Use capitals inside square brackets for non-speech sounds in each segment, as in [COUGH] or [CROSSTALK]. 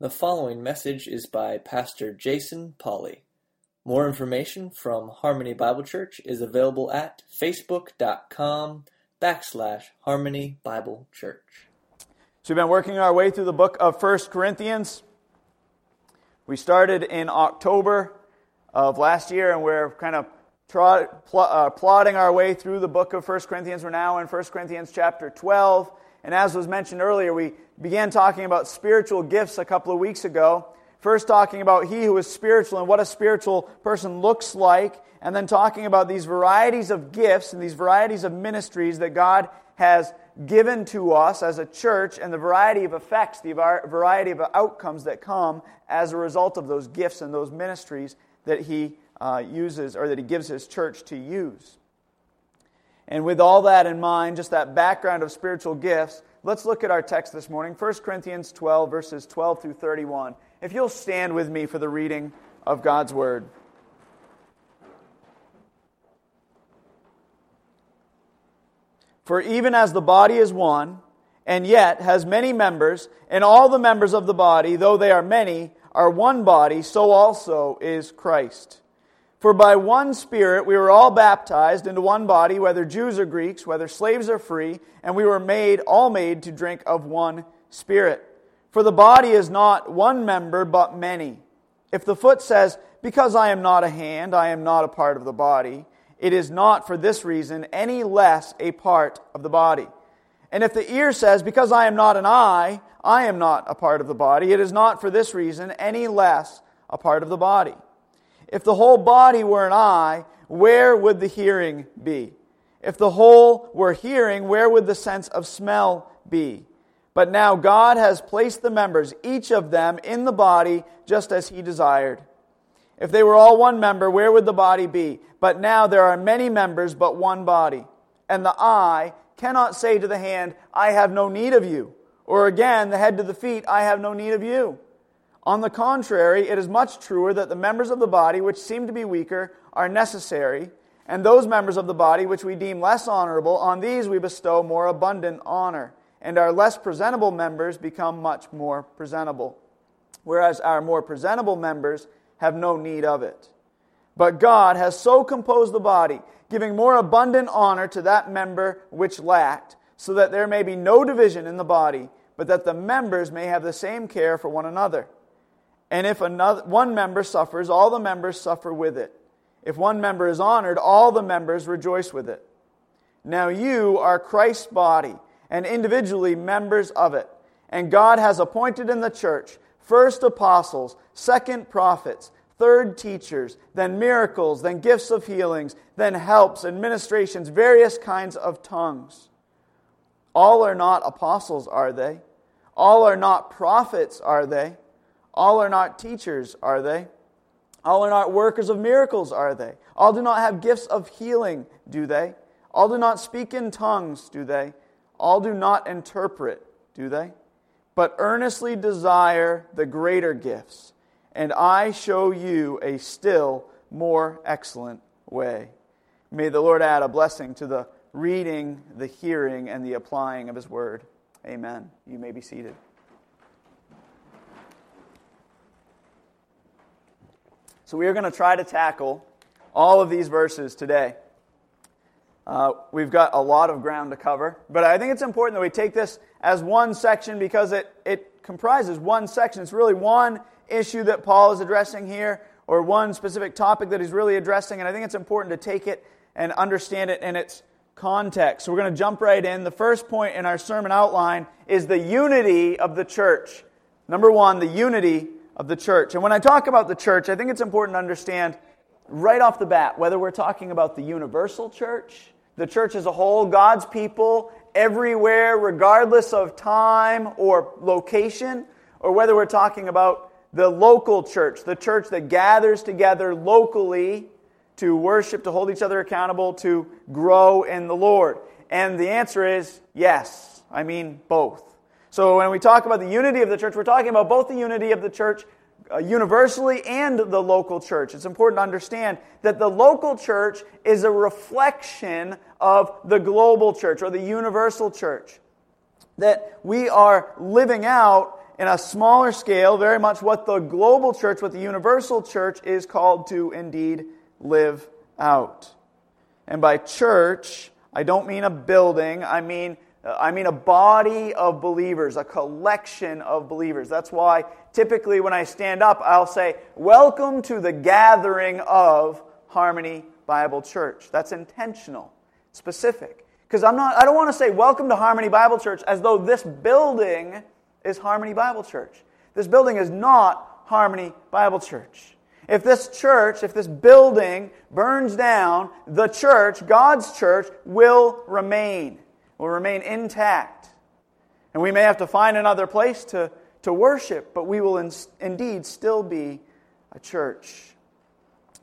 The following message is by Pastor Jason Pauley. More information from Harmony Bible Church is available at facebook.com backslash Harmony Bible Church. So we've been working our way through the book of 1 Corinthians. We started in October of last year, and we're kind of pl- uh, plodding our way through the book of 1 Corinthians. We're now in 1 Corinthians chapter 12. And as was mentioned earlier, we began talking about spiritual gifts a couple of weeks ago. First, talking about he who is spiritual and what a spiritual person looks like, and then talking about these varieties of gifts and these varieties of ministries that God has given to us as a church, and the variety of effects, the variety of outcomes that come as a result of those gifts and those ministries that he uh, uses or that he gives his church to use. And with all that in mind, just that background of spiritual gifts, let's look at our text this morning 1 Corinthians 12, verses 12 through 31. If you'll stand with me for the reading of God's Word. For even as the body is one, and yet has many members, and all the members of the body, though they are many, are one body, so also is Christ. For by one Spirit we were all baptized into one body, whether Jews or Greeks, whether slaves or free, and we were made, all made to drink of one Spirit. For the body is not one member, but many. If the foot says, Because I am not a hand, I am not a part of the body, it is not for this reason any less a part of the body. And if the ear says, Because I am not an eye, I am not a part of the body, it is not for this reason any less a part of the body. If the whole body were an eye, where would the hearing be? If the whole were hearing, where would the sense of smell be? But now God has placed the members, each of them, in the body just as He desired. If they were all one member, where would the body be? But now there are many members, but one body. And the eye cannot say to the hand, I have no need of you. Or again, the head to the feet, I have no need of you. On the contrary, it is much truer that the members of the body which seem to be weaker are necessary, and those members of the body which we deem less honorable, on these we bestow more abundant honor, and our less presentable members become much more presentable, whereas our more presentable members have no need of it. But God has so composed the body, giving more abundant honor to that member which lacked, so that there may be no division in the body, but that the members may have the same care for one another. And if another, one member suffers, all the members suffer with it. If one member is honored, all the members rejoice with it. Now you are Christ's body, and individually members of it. And God has appointed in the church first apostles, second prophets, third teachers, then miracles, then gifts of healings, then helps, administrations, various kinds of tongues. All are not apostles, are they? All are not prophets, are they? All are not teachers, are they? All are not workers of miracles, are they? All do not have gifts of healing, do they? All do not speak in tongues, do they? All do not interpret, do they? But earnestly desire the greater gifts, and I show you a still more excellent way. May the Lord add a blessing to the reading, the hearing, and the applying of His word. Amen. You may be seated. So we are going to try to tackle all of these verses today. Uh, we've got a lot of ground to cover, but I think it's important that we take this as one section because it, it comprises one section. It's really one issue that Paul is addressing here, or one specific topic that he's really addressing, and I think it's important to take it and understand it in its context. So we're going to jump right in. The first point in our sermon outline is the unity of the church. Number one, the unity of the church. And when I talk about the church, I think it's important to understand right off the bat whether we're talking about the universal church, the church as a whole, God's people everywhere, regardless of time or location, or whether we're talking about the local church, the church that gathers together locally to worship, to hold each other accountable, to grow in the Lord. And the answer is yes. I mean both. So when we talk about the unity of the church, we're talking about both the unity of the church uh, universally and the local church. It's important to understand that the local church is a reflection of the global church or the universal church. That we are living out in a smaller scale, very much what the global church, what the universal church is called to indeed live out. And by church, I don't mean a building, I mean Uh, I mean a body of believers, a collection of believers. That's why typically when I stand up, I'll say, Welcome to the gathering of Harmony Bible Church. That's intentional, specific. Because I'm not, I don't want to say, Welcome to Harmony Bible Church as though this building is Harmony Bible Church. This building is not Harmony Bible Church. If this church, if this building burns down, the church, God's church, will remain will remain intact. And we may have to find another place to, to worship, but we will in, indeed still be a church.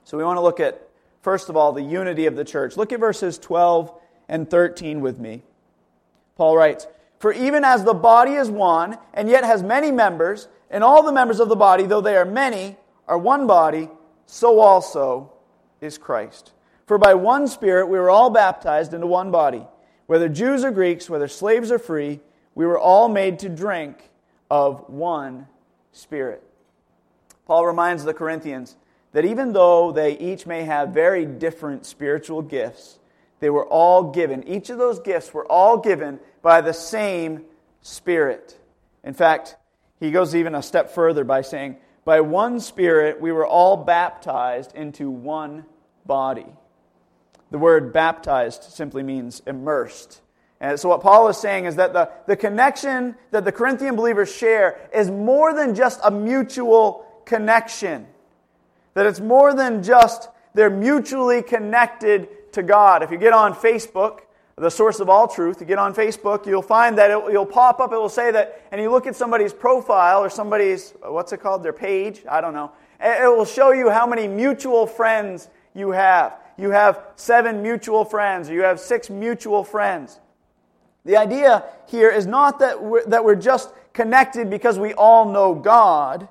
So we want to look at, first of all, the unity of the church. Look at verses 12 and 13 with me. Paul writes, For even as the body is one, and yet has many members, and all the members of the body, though they are many, are one body, so also is Christ. For by one Spirit we were all baptized into one body whether Jews or Greeks, whether slaves or free, we were all made to drink of one Spirit. Paul reminds the Corinthians that even though they each may have very different spiritual gifts, they were all given, each of those gifts were all given by the same Spirit. In fact, he goes even a step further by saying, By one Spirit we were all baptized into one body. The word baptized simply means immersed. And so, what Paul is saying is that the, the connection that the Corinthian believers share is more than just a mutual connection. That it's more than just they're mutually connected to God. If you get on Facebook, the source of all truth, you get on Facebook, you'll find that it, you'll pop up, it will say that, and you look at somebody's profile or somebody's, what's it called, their page, I don't know. It will show you how many mutual friends you have you have seven mutual friends, or you have six mutual friends. The idea here is not that we're, that we're just connected because we all know God.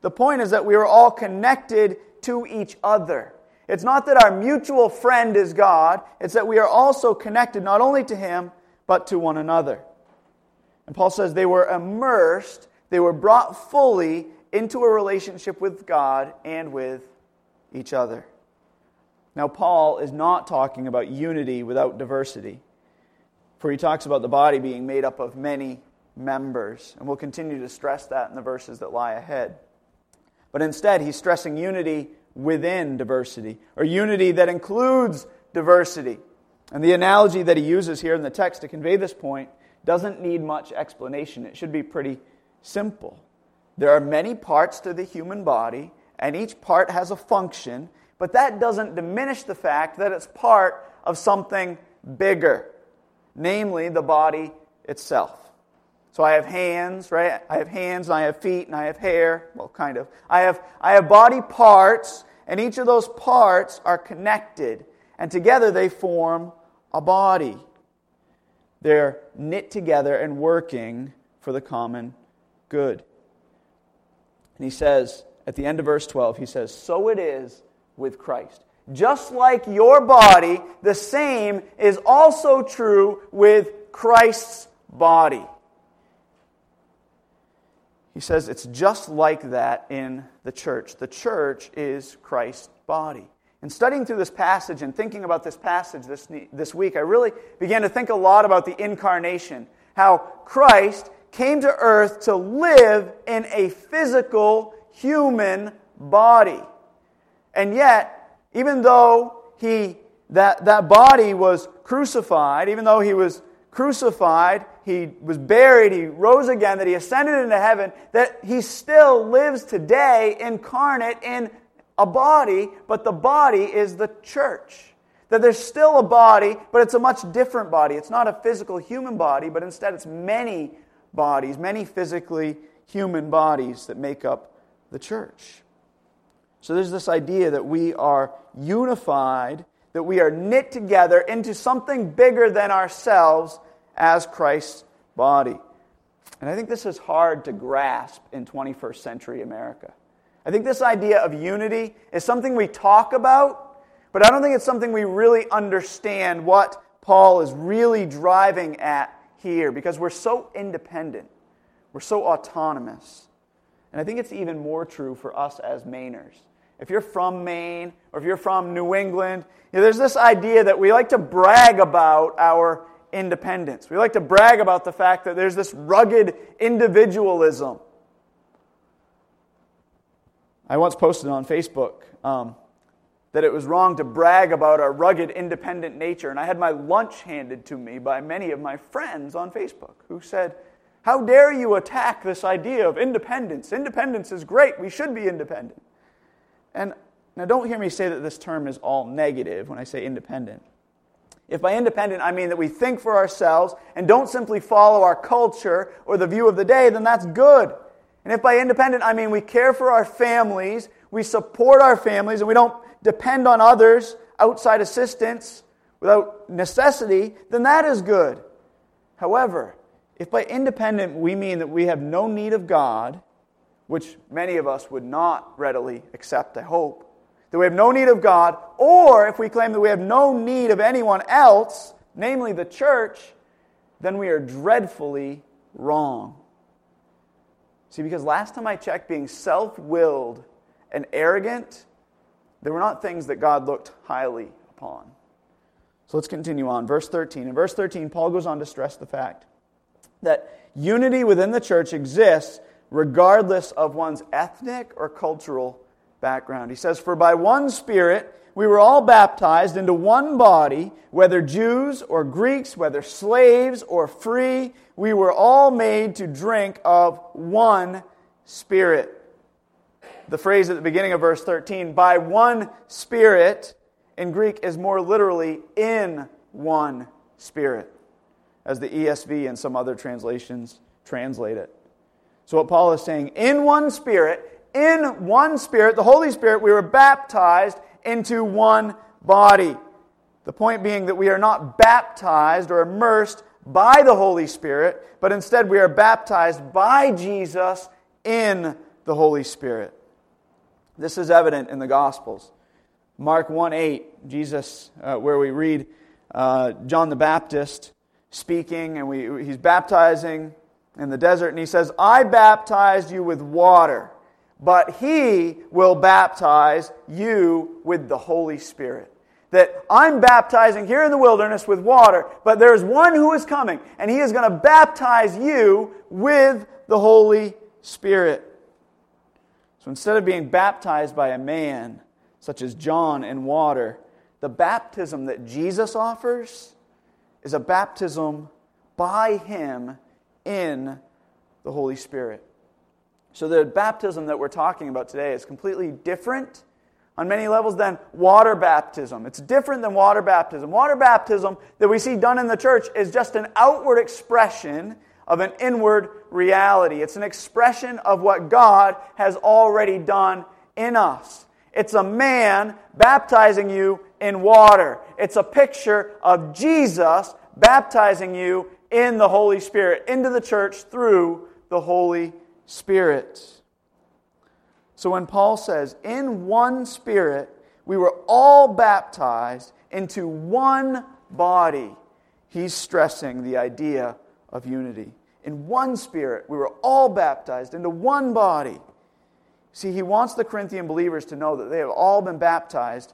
The point is that we are all connected to each other. It's not that our mutual friend is God, it's that we are also connected not only to Him, but to one another. And Paul says they were immersed, they were brought fully into a relationship with God and with each other. Now, Paul is not talking about unity without diversity, for he talks about the body being made up of many members, and we'll continue to stress that in the verses that lie ahead. But instead, he's stressing unity within diversity, or unity that includes diversity. And the analogy that he uses here in the text to convey this point doesn't need much explanation. It should be pretty simple. There are many parts to the human body, and each part has a function, but that doesn't diminish the fact that it's part of something bigger, namely the body itself. So I have hands, right? I have hands and I have feet and I have hair. Well, kind of. I have, I have body parts, and each of those parts are connected, and together they form a body. They're knit together and working for the common good. And he says, at the end of verse 12, he says, So it is with Christ. Just like your body, the same is also true with Christ's body. He says it's just like that in the church. The church is Christ's body. In studying through this passage and thinking about this passage this, this week, I really began to think a lot about the incarnation. How Christ came to earth to live in a physical, human body. And yet, even though he, that, that body was crucified, even though he was crucified, he was buried, he rose again, that he ascended into heaven, that he still lives today incarnate in a body, but the body is the church. That there's still a body, but it's a much different body. It's not a physical human body, but instead it's many bodies, many physically human bodies that make up the church. So there's this idea that we are unified, that we are knit together into something bigger than ourselves as Christ's body. And I think this is hard to grasp in 21st century America. I think this idea of unity is something we talk about, but I don't think it's something we really understand what Paul is really driving at here because we're so independent. We're so autonomous. And I think it's even more true for us as Mainers. If you're from Maine or if you're from New England, you know, there's this idea that we like to brag about our independence. We like to brag about the fact that there's this rugged individualism. I once posted on Facebook um, that it was wrong to brag about our rugged, independent nature, and I had my lunch handed to me by many of my friends on Facebook who said, How dare you attack this idea of independence? Independence is great, we should be independent. And now, don't hear me say that this term is all negative when I say independent. If by independent I mean that we think for ourselves and don't simply follow our culture or the view of the day, then that's good. And if by independent I mean we care for our families, we support our families, and we don't depend on others outside assistance without necessity, then that is good. However, if by independent we mean that we have no need of God, which many of us would not readily accept, I hope, that we have no need of God, or if we claim that we have no need of anyone else, namely the church, then we are dreadfully wrong. See, because last time I checked, being self willed and arrogant, they were not things that God looked highly upon. So let's continue on. Verse 13. In verse 13, Paul goes on to stress the fact that unity within the church exists regardless of one's ethnic or cultural background. He says, For by one Spirit we were all baptized into one body, whether Jews or Greeks, whether slaves or free, we were all made to drink of one Spirit. The phrase at the beginning of verse 13, by one Spirit, in Greek is more literally in one Spirit, as the ESV and some other translations translate it. So, what Paul is saying, in one Spirit, in one Spirit, the Holy Spirit, we were baptized into one body. The point being that we are not baptized or immersed by the Holy Spirit, but instead we are baptized by Jesus in the Holy Spirit. This is evident in the Gospels. Mark 1 8, Jesus, uh, where we read uh, John the Baptist speaking, and we, he's baptizing in the desert, and he says, I baptized you with water but he will baptize you with the Holy Spirit. That I'm baptizing here in the wilderness with water, but there's one who is coming, and he is going to baptize you with the Holy Spirit. So instead of being baptized by a man, such as John in water, the baptism that Jesus offers is a baptism by him in the Holy Spirit. So the baptism that we're talking about today is completely different on many levels than water baptism. It's different than water baptism. Water baptism that we see done in the church is just an outward expression of an inward reality. It's an expression of what God has already done in us. It's a man baptizing you in water. It's a picture of Jesus baptizing you in the Holy Spirit, into the church through the Holy Spirit. So when Paul says, in one Spirit, we were all baptized into one body, he's stressing the idea of unity. In one Spirit, we were all baptized into one body. See, he wants the Corinthian believers to know that they have all been baptized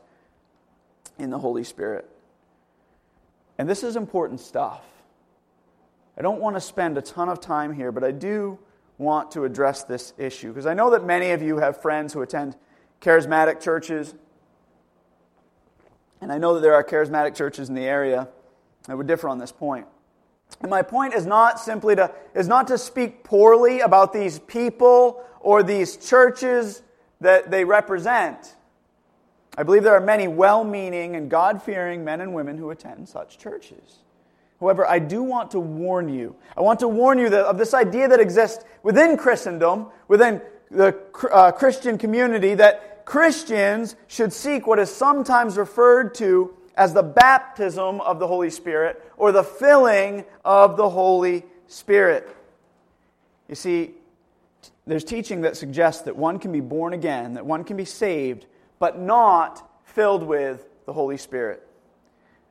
in the Holy Spirit. And this is important stuff. I don't want to spend a ton of time here, but I do want to address this issue because I know that many of you have friends who attend charismatic churches. And I know that there are charismatic churches in the area that would differ on this point. And my point is not simply to, is not to speak poorly about these people or these churches that they represent. I believe there are many well meaning and God fearing men and women who attend such churches. However, I do want to warn you. I want to warn you of this idea that exists within Christendom, within the uh, Christian community, that Christians should seek what is sometimes referred to as the baptism of the Holy Spirit or the filling of the Holy Spirit. You see, there's teaching that suggests that one can be born again, that one can be saved, but not filled with the Holy Spirit.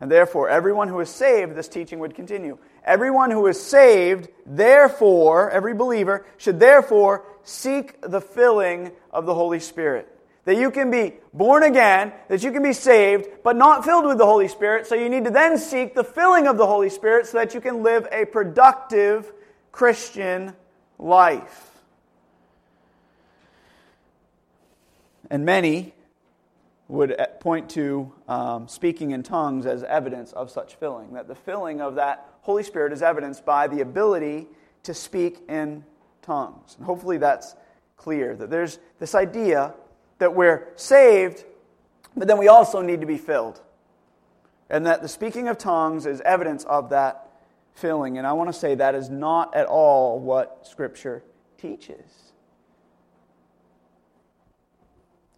And therefore, everyone who is saved, this teaching would continue. everyone who is saved, therefore, every believer, should therefore seek the filling of the Holy Spirit. That you can be born again, that you can be saved, but not filled with the Holy Spirit. So you need to then seek the filling of the Holy Spirit so that you can live a productive Christian life. And many would point to um, speaking in tongues as evidence of such filling, that the filling of that Holy Spirit is evidenced by the ability to speak in tongues. And hopefully that's clear, that there's this idea that we're saved, but then we also need to be filled. And that the speaking of tongues is evidence of that filling. And I want to say that is not at all what Scripture teaches.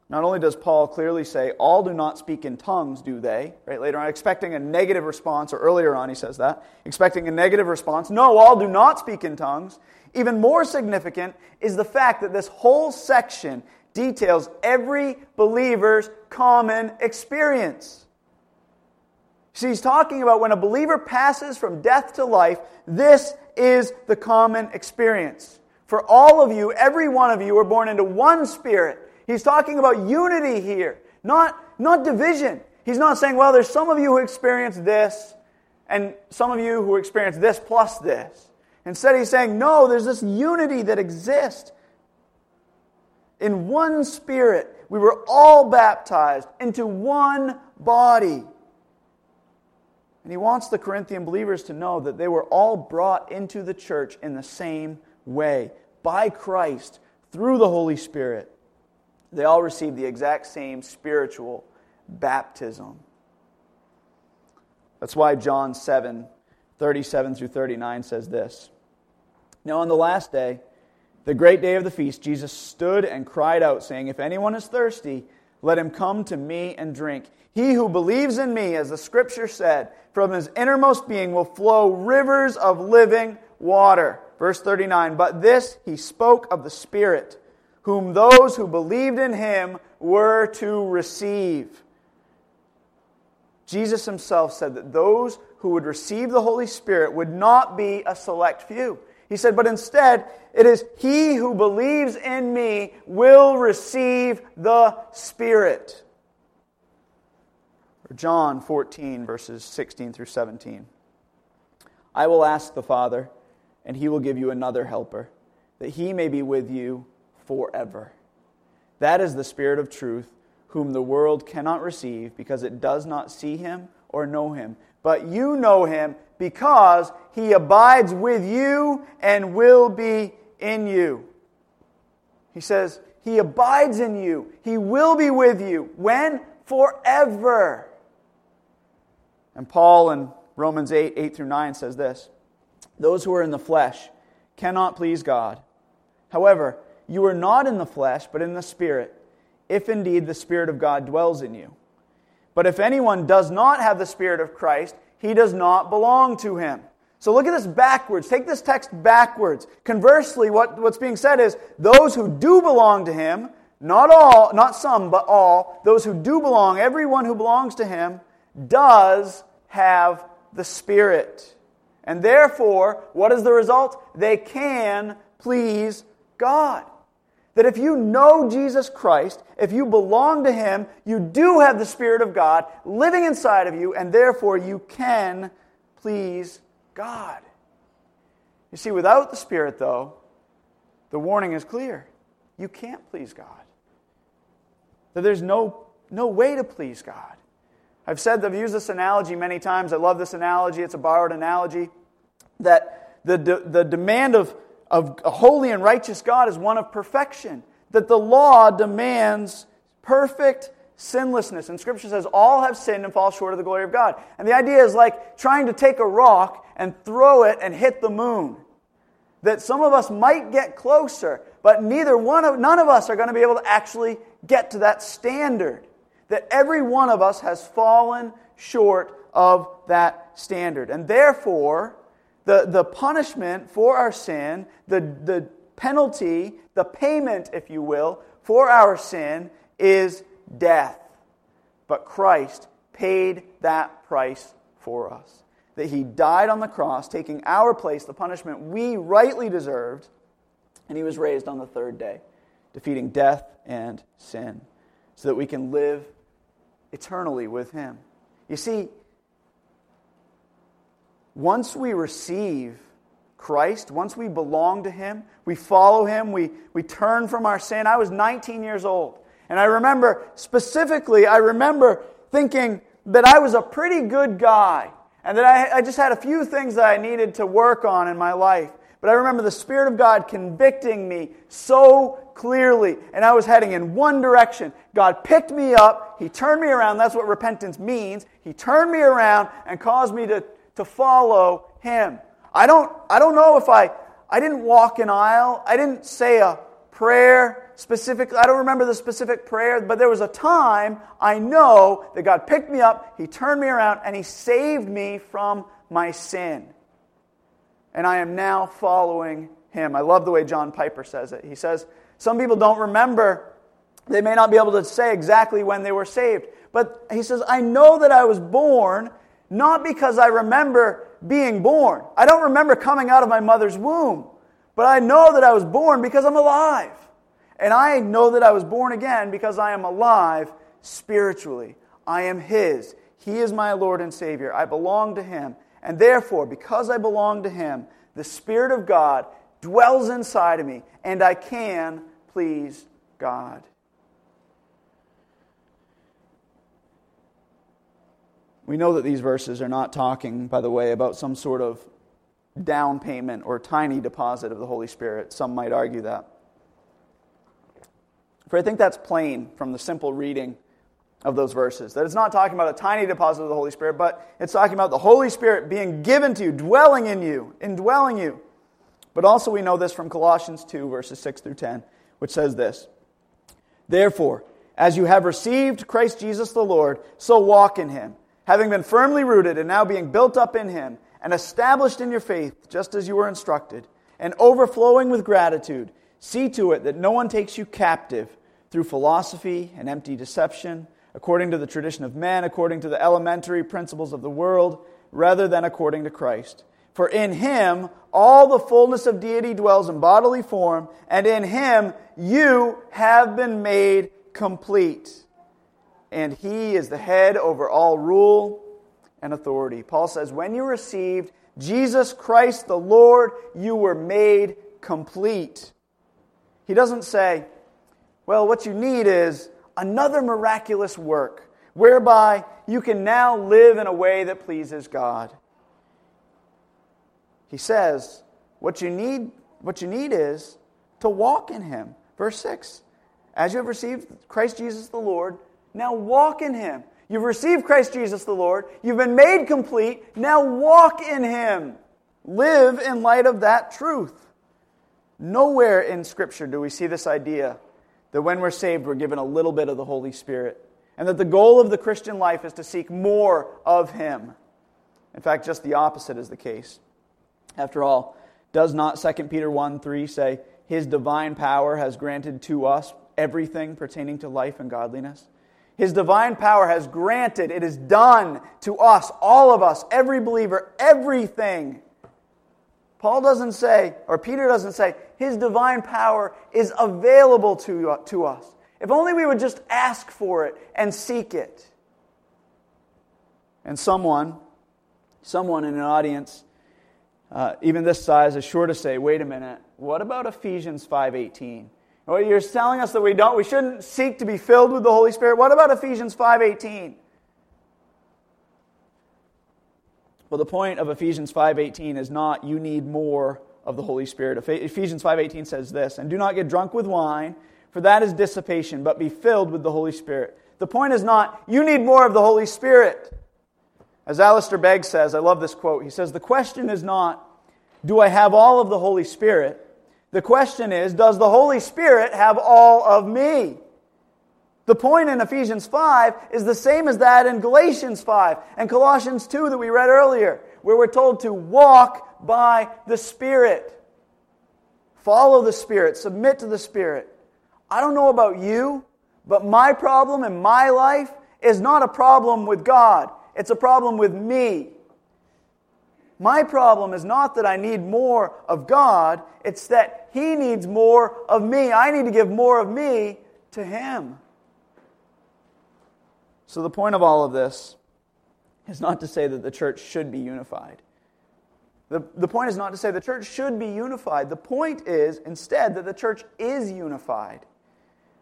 Not only does Paul clearly say, all do not speak in tongues, do they? Right later on, expecting a negative response, or earlier on he says that, expecting a negative response. No, all do not speak in tongues. Even more significant is the fact that this whole section details every believer's common experience. See, he's talking about when a believer passes from death to life, this is the common experience. For all of you, every one of you were born into one spirit He's talking about unity here, not, not division. He's not saying, well, there's some of you who experience this, and some of you who experience this plus this. Instead, he's saying, no, there's this unity that exists. In one spirit, we were all baptized into one body. And he wants the Corinthian believers to know that they were all brought into the church in the same way by Christ through the Holy Spirit. They all received the exact same spiritual baptism. That's why John 7, 37 through 39 says this. Now, on the last day, the great day of the feast, Jesus stood and cried out, saying, If anyone is thirsty, let him come to me and drink. He who believes in me, as the scripture said, from his innermost being will flow rivers of living water. Verse 39 But this he spoke of the Spirit whom those who believed in him were to receive. Jesus himself said that those who would receive the Holy Spirit would not be a select few. He said, but instead, it is he who believes in me will receive the Spirit. Or John 14, verses 16 through 17. I will ask the Father, and he will give you another helper, that he may be with you forever. That is the Spirit of truth, whom the world cannot receive because it does not see him or know him. But you know him because he abides with you and will be in you. He says, He abides in you. He will be with you. When? Forever. And Paul in Romans 8, 8 through 9 says this Those who are in the flesh cannot please God. However, you are not in the flesh, but in the Spirit, if indeed the Spirit of God dwells in you. But if anyone does not have the Spirit of Christ, he does not belong to him. So look at this backwards. Take this text backwards. Conversely, what, what's being said is those who do belong to him, not all, not some, but all, those who do belong, everyone who belongs to him, does have the Spirit. And therefore, what is the result? They can please God. That if you know Jesus Christ, if you belong to Him, you do have the Spirit of God living inside of you, and therefore you can please God. You see, without the Spirit, though, the warning is clear. You can't please God. That there's no, no way to please God. I've said, I've used this analogy many times. I love this analogy. It's a borrowed analogy. That the, the demand of of a holy and righteous God is one of perfection, that the law demands perfect sinlessness. And Scripture says, all have sinned and fall short of the glory of God. And the idea is like trying to take a rock and throw it and hit the moon. That some of us might get closer, but neither one of, none of us are going to be able to actually get to that standard. That every one of us has fallen short of that standard. And therefore, the, the punishment for our sin, the, the penalty, the payment, if you will, for our sin is death. But Christ paid that price for us. that he died on the cross, taking our place, the punishment we rightly deserved, and he was raised on the third day, defeating death and sin, so that we can live eternally with him. You see, once we receive Christ, once we belong to Him, we follow Him, we, we turn from our sin. I was 19 years old. And I remember, specifically, I remember thinking that I was a pretty good guy and that I, I just had a few things that I needed to work on in my life. But I remember the Spirit of God convicting me so clearly, and I was heading in one direction. God picked me up, He turned me around. That's what repentance means. He turned me around and caused me to, to follow Him. I don't, I don't know if I, I didn't walk an aisle, I didn't say a prayer specifically. I don't remember the specific prayer, but there was a time I know that God picked me up, He turned me around, and He saved me from my sin. And I am now following Him. I love the way John Piper says it. He says, Some people don't remember, they may not be able to say exactly when they were saved. But he says, I know that I was born not because I remember being born. I don't remember coming out of my mother's womb. But I know that I was born because I'm alive. And I know that I was born again because I am alive spiritually. I am His. He is my Lord and Savior. I belong to Him. And therefore, because I belong to Him, the Spirit of God dwells inside of me, and I can please God. We know that these verses are not talking, by the way, about some sort of down payment or tiny deposit of the Holy Spirit. Some might argue that. For I think that's plain from the simple reading of those verses. That it's not talking about a tiny deposit of the Holy Spirit, but it's talking about the Holy Spirit being given to you, dwelling in you, indwelling you. But also, we know this from Colossians 2, verses 6 through 10, which says this Therefore, as you have received Christ Jesus the Lord, so walk in him, having been firmly rooted and now being built up in him and established in your faith, just as you were instructed, and overflowing with gratitude, see to it that no one takes you captive through philosophy and empty deception, according to the tradition of men, according to the elementary principles of the world, rather than according to Christ. For in him all the fullness of deity dwells in bodily form, and in him you have been made complete. And he is the head over all rule and authority. Paul says, when you received Jesus Christ the Lord, you were made complete. He doesn't say, well, what you need is another miraculous work whereby you can now live in a way that pleases God. He says, what you need, what you need is to walk in him. Verse 6. As you have received Christ Jesus the Lord, now walk in him. You've received Christ Jesus the Lord. You've been made complete. Now walk in Him. Live in light of that truth. Nowhere in Scripture do we see this idea that when we're saved, we're given a little bit of the Holy Spirit, and that the goal of the Christian life is to seek more of Him. In fact, just the opposite is the case. After all, does not 2 Peter 1 3 say, His divine power has granted to us everything pertaining to life and godliness? His divine power has granted, it is done to us, all of us, every believer, everything. Paul doesn't say, or Peter doesn't say, His divine power is available to, to us. If only we would just ask for it and seek it. And someone, someone in an audience, uh, even this size, is sure to say, wait a minute, what about Ephesians 5.18? Well, you're telling us that we don't, we shouldn't seek to be filled with the Holy Spirit. What about Ephesians 5:18? Well, the point of Ephesians 5:18 is not you need more of the Holy Spirit. Ephesians 5:18 says this, "And do not get drunk with wine, for that is dissipation, but be filled with the Holy Spirit." The point is not you need more of the Holy Spirit. As Alistair Begg says, I love this quote. He says, "The question is not do I have all of the Holy Spirit?" The question is, does the Holy Spirit have all of me? The point in Ephesians 5 is the same as that in Galatians 5 and Colossians 2 that we read earlier, where we're told to walk by the Spirit. Follow the Spirit, submit to the Spirit. I don't know about you, but my problem in my life is not a problem with God, it's a problem with me. My problem is not that I need more of God, it's that He needs more of me. I need to give more of me to Him. So, the point of all of this is not to say that the church should be unified. The, the point is not to say the church should be unified. The point is instead that the church is unified.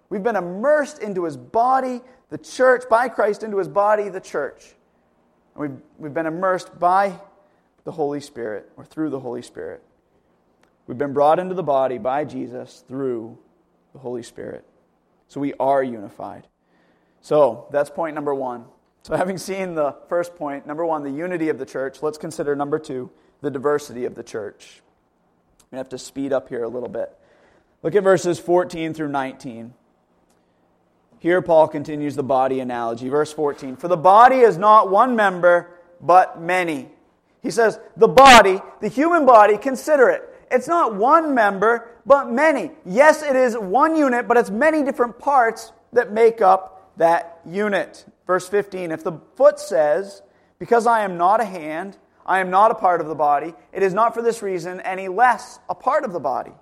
We've been immersed into his body, the church, by Christ into his body, the church. We've, we've been immersed by the Holy Spirit or through the Holy Spirit. We've been brought into the body by Jesus through the Holy Spirit. So we are unified. So that's point number one. So, having seen the first point, number one, the unity of the church, let's consider number two, the diversity of the church. We have to speed up here a little bit. Look at verses 14 through 19. Here, Paul continues the body analogy. Verse 14 For the body is not one member, but many. He says, The body, the human body, consider it. It's not one member, but many. Yes, it is one unit, but it's many different parts that make up that unit. Verse 15 If the foot says, Because I am not a hand, I am not a part of the body, it is not for this reason any less a part of the body.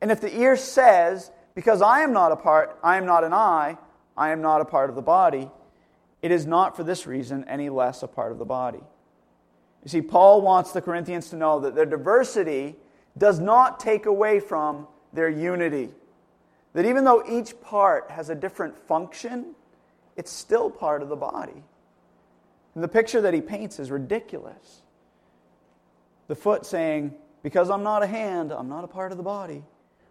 And if the ear says, Because I am not a part, I am not an eye, I am not a part of the body, it is not for this reason any less a part of the body. You see, Paul wants the Corinthians to know that their diversity does not take away from their unity. That even though each part has a different function, it's still part of the body. And the picture that he paints is ridiculous. The foot saying, Because I'm not a hand, I'm not a part of the body.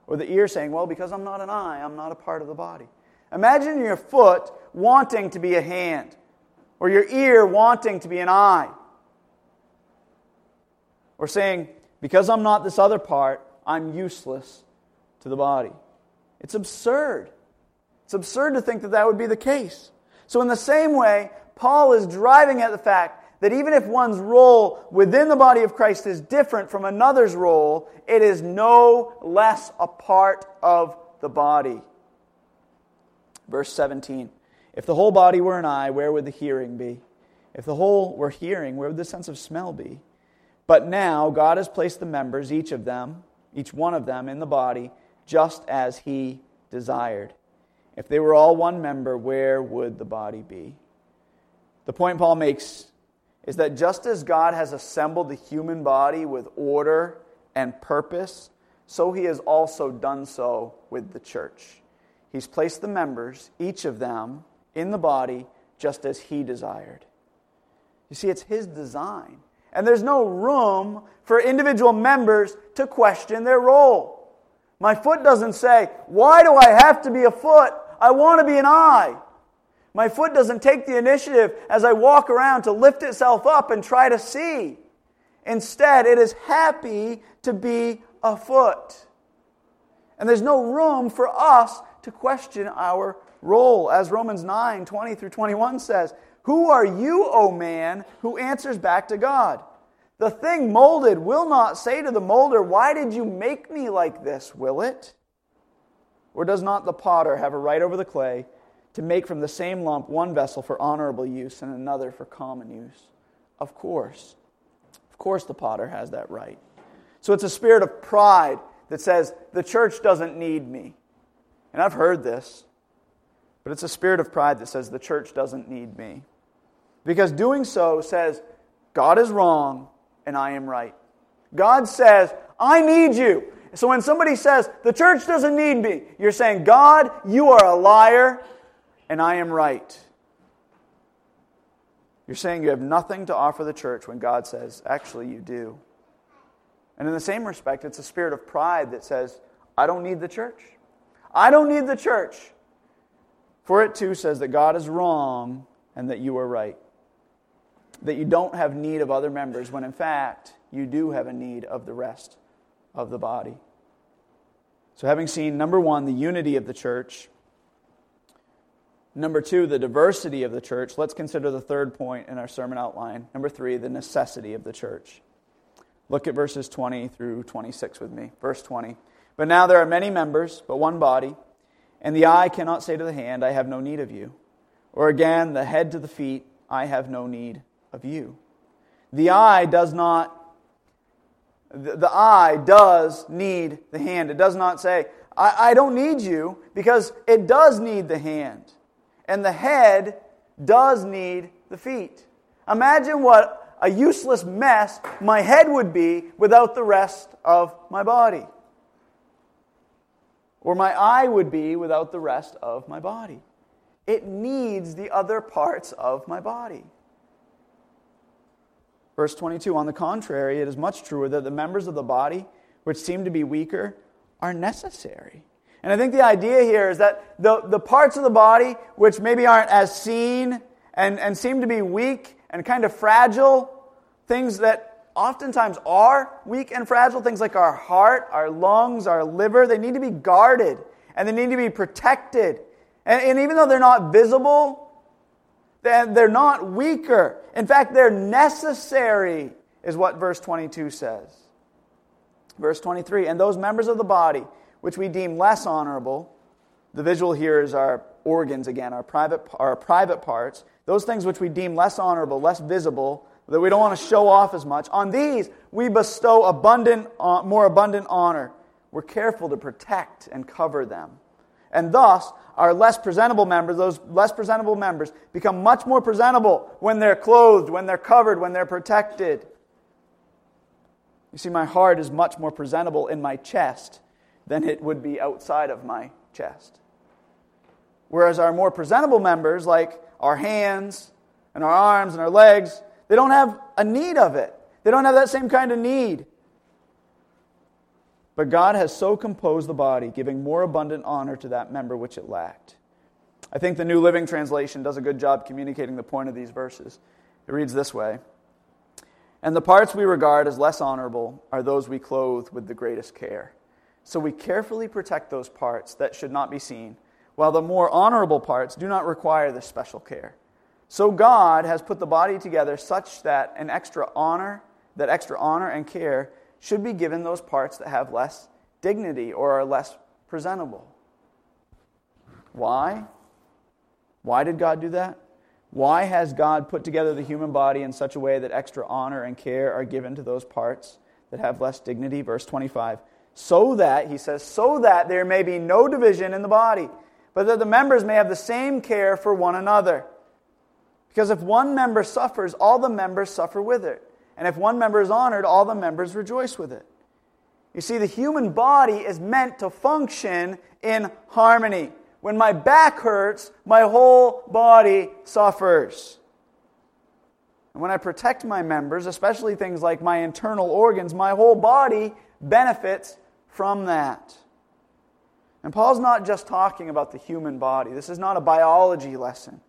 Or the ear saying, Well, because I'm not an eye, I'm not a part of the body. Imagine your foot wanting to be a hand, or your ear wanting to be an eye. Or saying, Because I'm not this other part, I'm useless to the body. It's absurd. It's absurd to think that that would be the case. So, in the same way, Paul is driving at the fact that even if one's role within the body of Christ is different from another's role, it is no less a part of the body. Verse 17 If the whole body were an eye, where would the hearing be? If the whole were hearing, where would the sense of smell be? But now God has placed the members, each of them, each one of them, in the body, just as He desired. If they were all one member, where would the body be? The point Paul makes is that just as God has assembled the human body with order and purpose, so he has also done so with the church. He's placed the members, each of them, in the body just as he desired. You see, it's his design. And there's no room for individual members to question their role. My foot doesn't say, Why do I have to be a foot? I want to be an eye. My foot doesn't take the initiative as I walk around to lift itself up and try to see. Instead, it is happy to be a foot. And there's no room for us to question our role. As Romans 9 20 through 21 says, Who are you, O man, who answers back to God? The thing molded will not say to the molder, Why did you make me like this, will it? Or does not the potter have a right over the clay to make from the same lump one vessel for honorable use and another for common use? Of course. Of course, the potter has that right. So it's a spirit of pride that says, the church doesn't need me. And I've heard this, but it's a spirit of pride that says, the church doesn't need me. Because doing so says, God is wrong and I am right. God says, I need you. So when somebody says, the church doesn't need me, you're saying, God, you are a liar and I am right. You're saying you have nothing to offer the church when God says, actually, you do. And in the same respect, it's a spirit of pride that says, I don't need the church. I don't need the church. For it too says that God is wrong and that you are right. That you don't have need of other members when in fact you do have a need of the rest of the body. So, having seen number one, the unity of the church, number two, the diversity of the church, let's consider the third point in our sermon outline. Number three, the necessity of the church. Look at verses 20 through 26 with me. Verse 20. But now there are many members, but one body, and the eye cannot say to the hand, I have no need of you. Or again, the head to the feet, I have no need of you. The eye does not The, eye does need the hand. It does not say, I, I don't need you, because it does need the hand. And the head does need the feet. Imagine what a useless mess my head would be without the rest of my body. Or my eye would be without the rest of my body. It needs the other parts of my body. Verse 22 On the contrary, it is much truer that the members of the body, which seem to be weaker, are necessary. And I think the idea here is that the, the parts of the body which maybe aren't as seen and, and seem to be weak and kind of fragile, things that oftentimes are weak and fragile, things like our heart, our lungs, our liver, they need to be guarded and they need to be protected. And, and even though they're not visible, they're not weaker. In fact, they're necessary, is what verse 22 says. Verse 23 And those members of the body which we deem less honorable, the visual here is our organs again, our private, our private parts, those things which we deem less honorable, less visible, that we don't want to show off as much, on these we bestow abundant, uh, more abundant honor. We're careful to protect and cover them. And thus, our less presentable members, those less presentable members, become much more presentable when they're clothed, when they're covered, when they're protected. You see, my heart is much more presentable in my chest than it would be outside of my chest. Whereas our more presentable members, like our hands and our arms and our legs, they don't have a need of it. They don't have that same kind of need. But God has so composed the body, giving more abundant honor to that member which it lacked. I think the New Living Translation does a good job communicating the point of these verses. It reads this way And the parts we regard as less honorable are those we clothe with the greatest care. So we carefully protect those parts that should not be seen, while the more honorable parts do not require this special care. So God has put the body together such that an extra honor, that extra honor and care should be given those parts that have less dignity or are less presentable. Why? Why did God do that? Why has God put together the human body in such a way that extra honor and care are given to those parts that have less dignity? Verse 25. So that, he says, so that there may be no division in the body, but that the members may have the same care for one another. Because if one member suffers, all the members suffer with it. And if one member is honored, all the members rejoice with it. You see, the human body is meant to function in harmony. When my back hurts, my whole body suffers. And when I protect my members, especially things like my internal organs, my whole body benefits from that. And Paul's not just talking about the human body. This is not a biology lesson.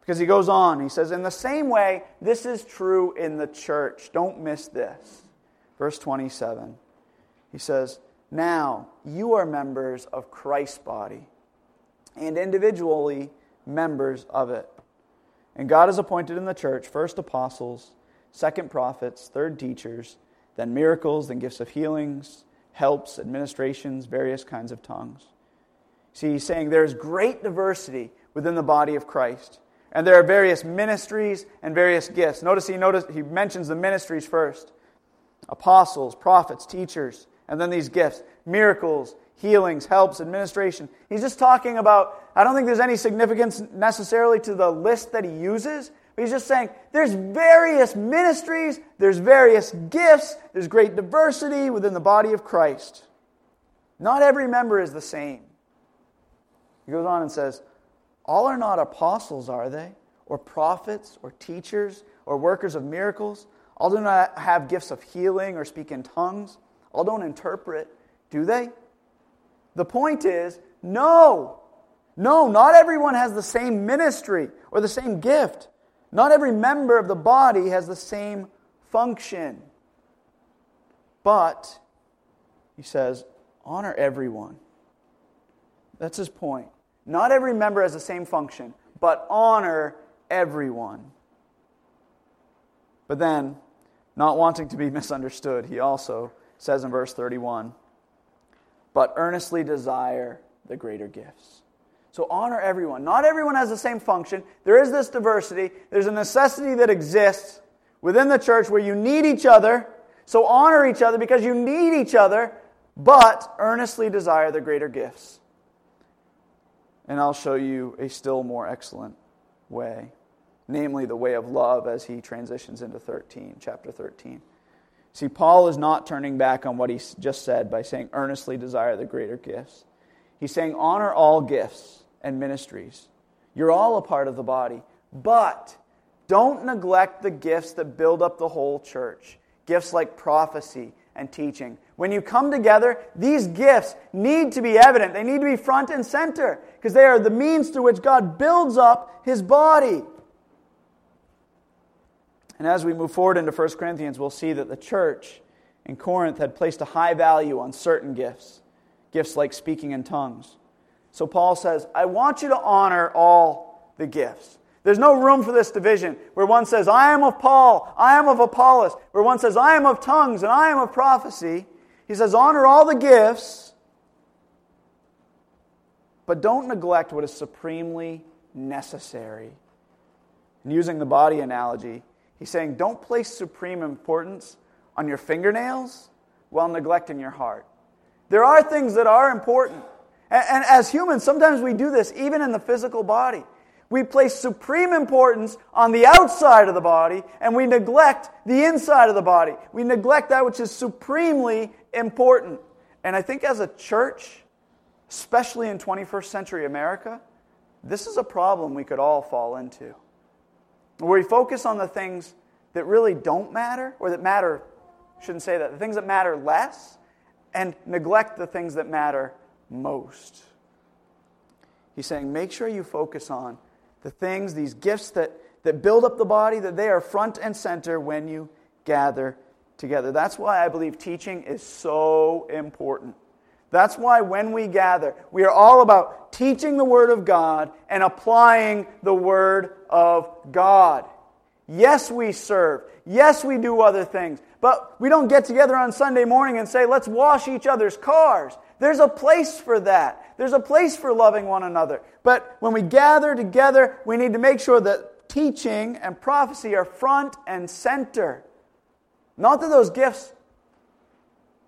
Because he goes on, he says, In the same way, this is true in the church. Don't miss this. Verse 27. He says, Now you are members of Christ's body, and individually members of it. And God has appointed in the church first apostles, second prophets, third teachers, then miracles, then gifts of healings, helps, administrations, various kinds of tongues. See, he's saying there's great diversity within the body of Christ. And there are various ministries and various gifts. Notice he, he mentions the ministries first apostles, prophets, teachers, and then these gifts miracles, healings, helps, administration. He's just talking about, I don't think there's any significance necessarily to the list that he uses, he's just saying there's various ministries, there's various gifts, there's great diversity within the body of Christ. Not every member is the same. He goes on and says, all are not apostles, are they? Or prophets, or teachers, or workers of miracles? All do not have gifts of healing or speak in tongues? All don't interpret, do they? The point is no. No, not everyone has the same ministry or the same gift. Not every member of the body has the same function. But, he says, honor everyone. That's his point. Not every member has the same function, but honor everyone. But then, not wanting to be [LAUGHS] misunderstood, he also says in verse 31 but earnestly desire the greater gifts. So honor everyone. Not everyone has the same function. There is this diversity. There's a necessity that exists within the church where you need each other So honor each other because you need each other, but earnestly desire the greater gifts. And I'll show you a still more excellent way, namely the way of love as he transitions into 13, chapter 13. See, Paul is not turning back on what he just said by saying, earnestly desire the greater gifts. He's saying, honor all gifts and ministries. You're all a part of the body, but don't neglect the gifts that build up the whole church. Gifts like prophecy and teaching. When you come together, these gifts need to be evident. They need to be front and center because they are the means through which God builds up his body. And as we move forward into 1 Corinthians, we'll see that the church in Corinth had placed a high value on certain gifts, gifts like speaking in tongues. So Paul says, I want you to honor all the gifts. There's no room for this division where one says, I am of Paul, I am of Apollos, where one says, I am of tongues and I am of prophecy. He says, honor all the gifts, but don't neglect what is supremely necessary. And using the body analogy, he's saying, don't place supreme importance on your fingernails while neglecting your heart. There are things that are important. And, and as humans, sometimes we do this even in the physical body. We place supreme importance on the outside of the body and we neglect the inside of the body. We neglect that which is supremely important. And I think as a church, especially in 21st century America, this is a problem we could all fall into. Where we focus on the things that really don't matter, or that matter, shouldn't say that, the things that matter less, and neglect the things that matter most. He's saying, make sure you focus on the things, these gifts that, that build up the body, that they are front and center when you gather together. That's why I believe teaching is so important. That's why when we gather, we are all about teaching the Word of God and applying the Word of God. Yes, we serve. Yes, we do other things. But we don't get together on Sunday morning and say, let's wash each other's cars. There's a place for that. There's a place for loving one another. But when we gather together, we need to make sure that teaching and prophecy are front and center. Not that those gifts,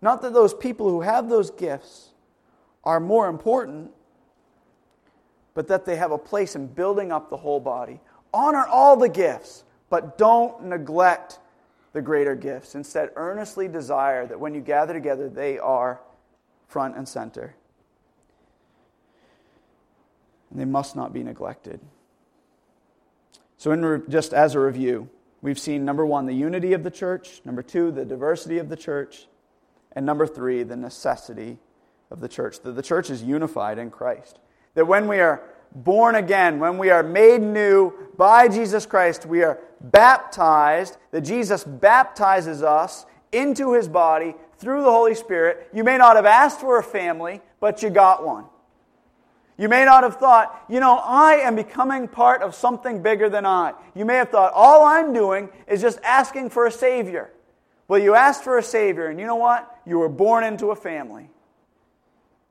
not that those people who have those gifts are more important, but that they have a place in building up the whole body. Honor all the gifts, but don't neglect the greater gifts. Instead, earnestly desire that when you gather together, they are front and center. And they must not be neglected. So, in re- just as a review, we've seen number one, the unity of the church, number two, the diversity of the church, and number three, the necessity of the church. That the church is unified in Christ. That when we are born again, when we are made new by Jesus Christ, we are baptized, that Jesus baptizes us into his body through the Holy Spirit. You may not have asked for a family, but you got one. You may not have thought, you know, I am becoming part of something bigger than I. You may have thought, all I'm doing is just asking for a Savior. Well, you asked for a Savior, and you know what? You were born into a family.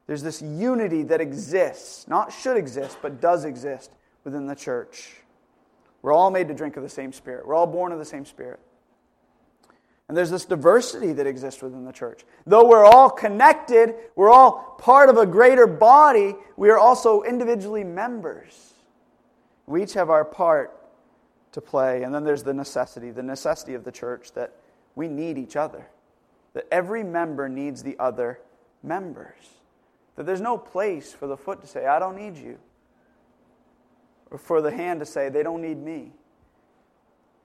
There's this unity that exists, not should exist, but does exist within the church. We're all made to drink of the same Spirit, we're all born of the same Spirit. And there's this diversity that exists within the church. Though we're all connected, we're all part of a greater body, we are also individually members. We each have our part to play. And then there's the necessity the necessity of the church that we need each other, that every member needs the other members. That there's no place for the foot to say, I don't need you, or for the hand to say, they don't need me.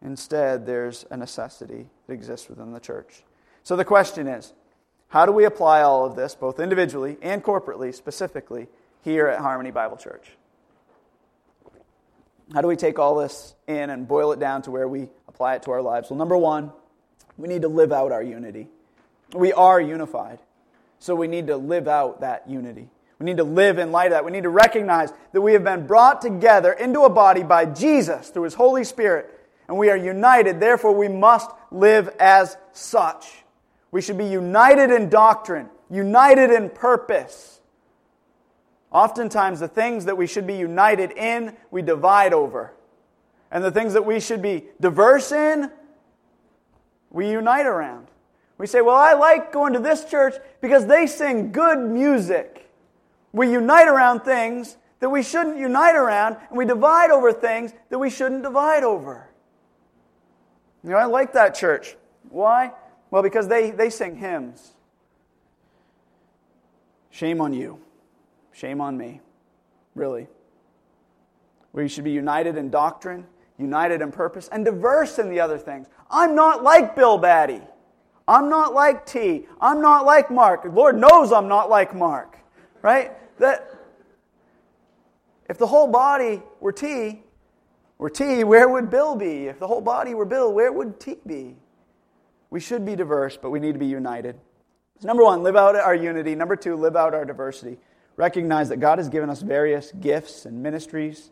Instead, there's a necessity that exists within the church. So the question is how do we apply all of this, both individually and corporately, specifically here at Harmony Bible Church? How do we take all this in and boil it down to where we apply it to our lives? Well, number one, we need to live out our unity. We are unified, so we need to live out that unity. We need to live in light of that. We need to recognize that we have been brought together into a body by Jesus through His Holy Spirit and we are united. Therefore, we must live as such. We should be united in doctrine, united in purpose. Oftentimes, the things that we should be united in, we divide over. And the things that we should be diverse in, we unite around. We say, well, I like going to this church because they sing good music. We unite around things that we shouldn't unite around, and we divide over things that we shouldn't divide over. You know, I like that church. Why? Well, because they, they sing hymns. Shame on you. Shame on me. Really. We should be united in doctrine, united in purpose, and diverse in the other things. I'm not like Bill Batty. I'm not like T. I'm not like Mark. Lord knows I'm not like Mark. Right? That if the whole body were T, were T, where would Bill be? If the whole body were Bill, where would T be? We should be diverse, but we need to be united. So number one, live out our unity. Number two, live out our diversity. Recognize that God has given us various gifts and ministries,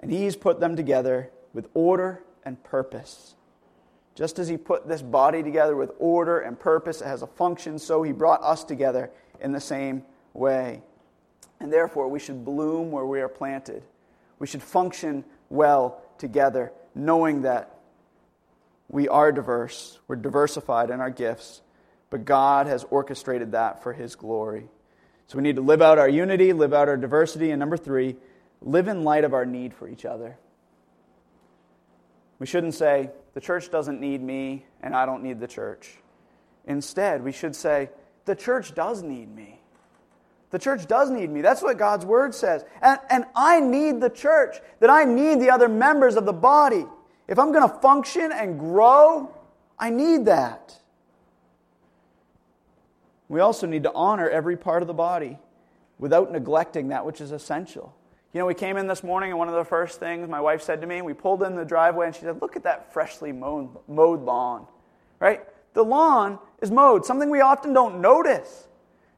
and He's put them together with order and purpose. Just as He put this body together with order and purpose, it has a function, so He brought us together in the same way. And therefore, we should bloom where we are planted. We should function well together, knowing that we are diverse, we're diversified in our gifts, but God has orchestrated that for His glory. So we need to live out our unity, live out our diversity, and number three, live in light of our need for each other. We shouldn't say, the church doesn't need me and I don't need the church. Instead, we should say, the church does need me. The church does need me. That's what God's word says. And, and I need the church, that I need the other members of the body. If I'm going to function and grow, I need that. We also need to honor every part of the body without neglecting that which is essential. You know, we came in this morning, and one of the first things my wife said to me, we pulled in the driveway, and she said, Look at that freshly mowed, mowed lawn, right? The lawn is mowed, something we often don't notice.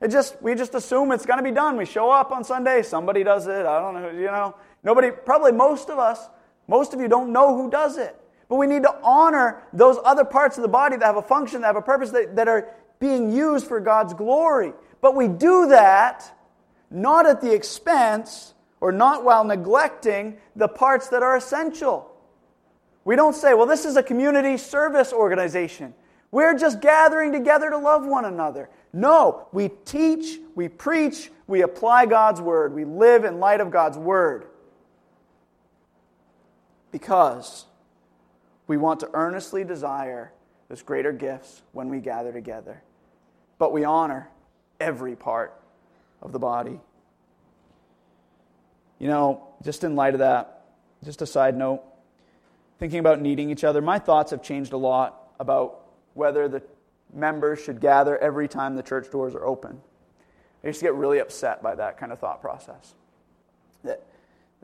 It just we just assume it's going to be done. We show up on Sunday, somebody does it. I don't know, you know. Nobody, probably most of us, most of you don't know who does it. But we need to honor those other parts of the body that have a function, that have a purpose, that, that are being used for God's glory. But we do that not at the expense or not while neglecting the parts that are essential. We don't say, well, this is a community service organization. We're just gathering together to love one another. No, we teach, we preach, we apply God's word. We live in light of God's word. Because we want to earnestly desire those greater gifts when we gather together. But we honor every part of the body. You know, just in light of that, just a side note, thinking about needing each other, my thoughts have changed a lot about whether the members should gather every time the church doors are open. I used to get really upset by that kind of thought process. That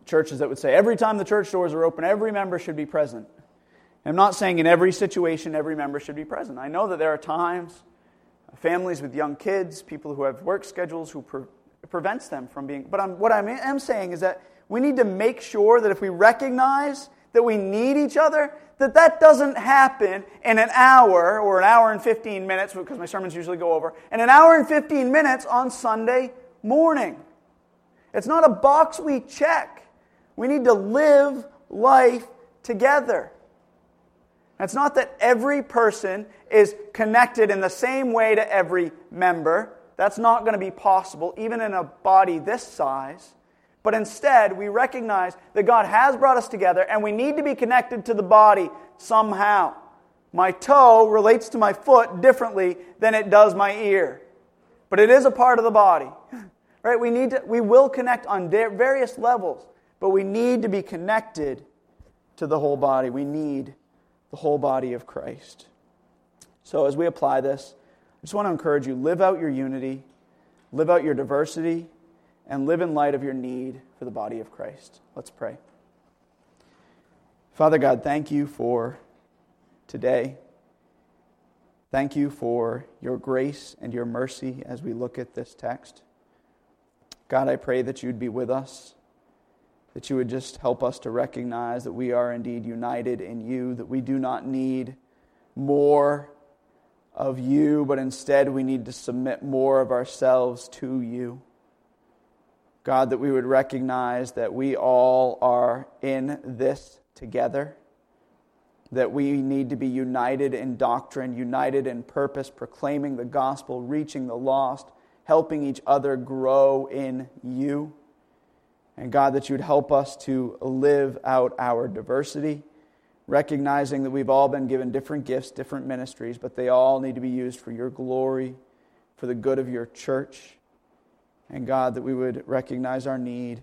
churches that would say every time the church doors are open, every member should be present. I'm not saying in every situation every member should be present. I know that there are times, families with young kids, people who have work schedules who pre- prevents them from being. But I'm, what I am saying is that we need to make sure that if we recognize that we need each other, that that doesn't happen in an hour or an hour and 15 minutes, because my sermons usually go over, in an hour and 15 minutes on Sunday morning. It's not a box we check. We need to live life together. It's not that every person is connected in the same way to every member. That's not going to be possible, even in a body this size. But instead, we recognize that God has brought us together and we need to be connected to the body somehow. My toe relates to my foot differently than it does my ear. But it is a part of the body. [LAUGHS] Right? We need to we will connect on various levels, but we need to be connected to the whole body. We need the whole body of Christ. So as we apply this, just want to encourage you live out your unity, live out your diversity, and live in light of your need for the body of Christ. Let's pray. Father God, thank you for today. Thank you for your grace and your mercy as we look at this text. God, I pray that you'd be with us, that you would just help us to recognize that we are indeed united in you, that we do not need more of you, but instead we need to submit more of ourselves to you. God, that we would recognize that we all are in this together. that we need to be united in doctrine, united in purpose, proclaiming the gospel, reaching the lost, helping each other grow in you. And God, that you would help us to live out our diversity, recognizing that we've all been given different gifts, different ministries, but they all need to be used for your glory, for the good of your church. And God, that we would recognize our need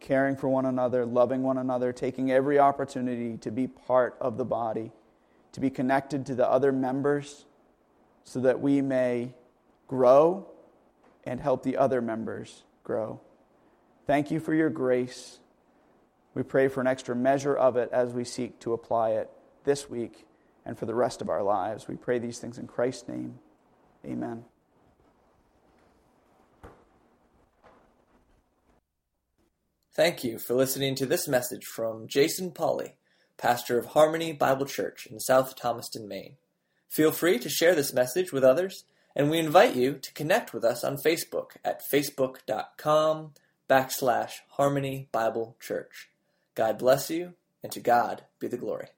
caring for one another, loving one another, taking every opportunity to be part of the body, to be connected to the other members, so that we may grow and help the other members grow. Thank you for your grace. We pray for an extra measure of it as we seek to apply it this week and for the rest of our lives. We pray these things in Christ's name. Amen. Thank you for listening to this message from Jason Pauley, pastor of Harmony Bible Church in South Thomaston, Maine. Feel free to share this message with others, and we invite you to connect with us on Facebook at facebook.com backslash Harmony Bible Church. God bless you, and to God be the glory.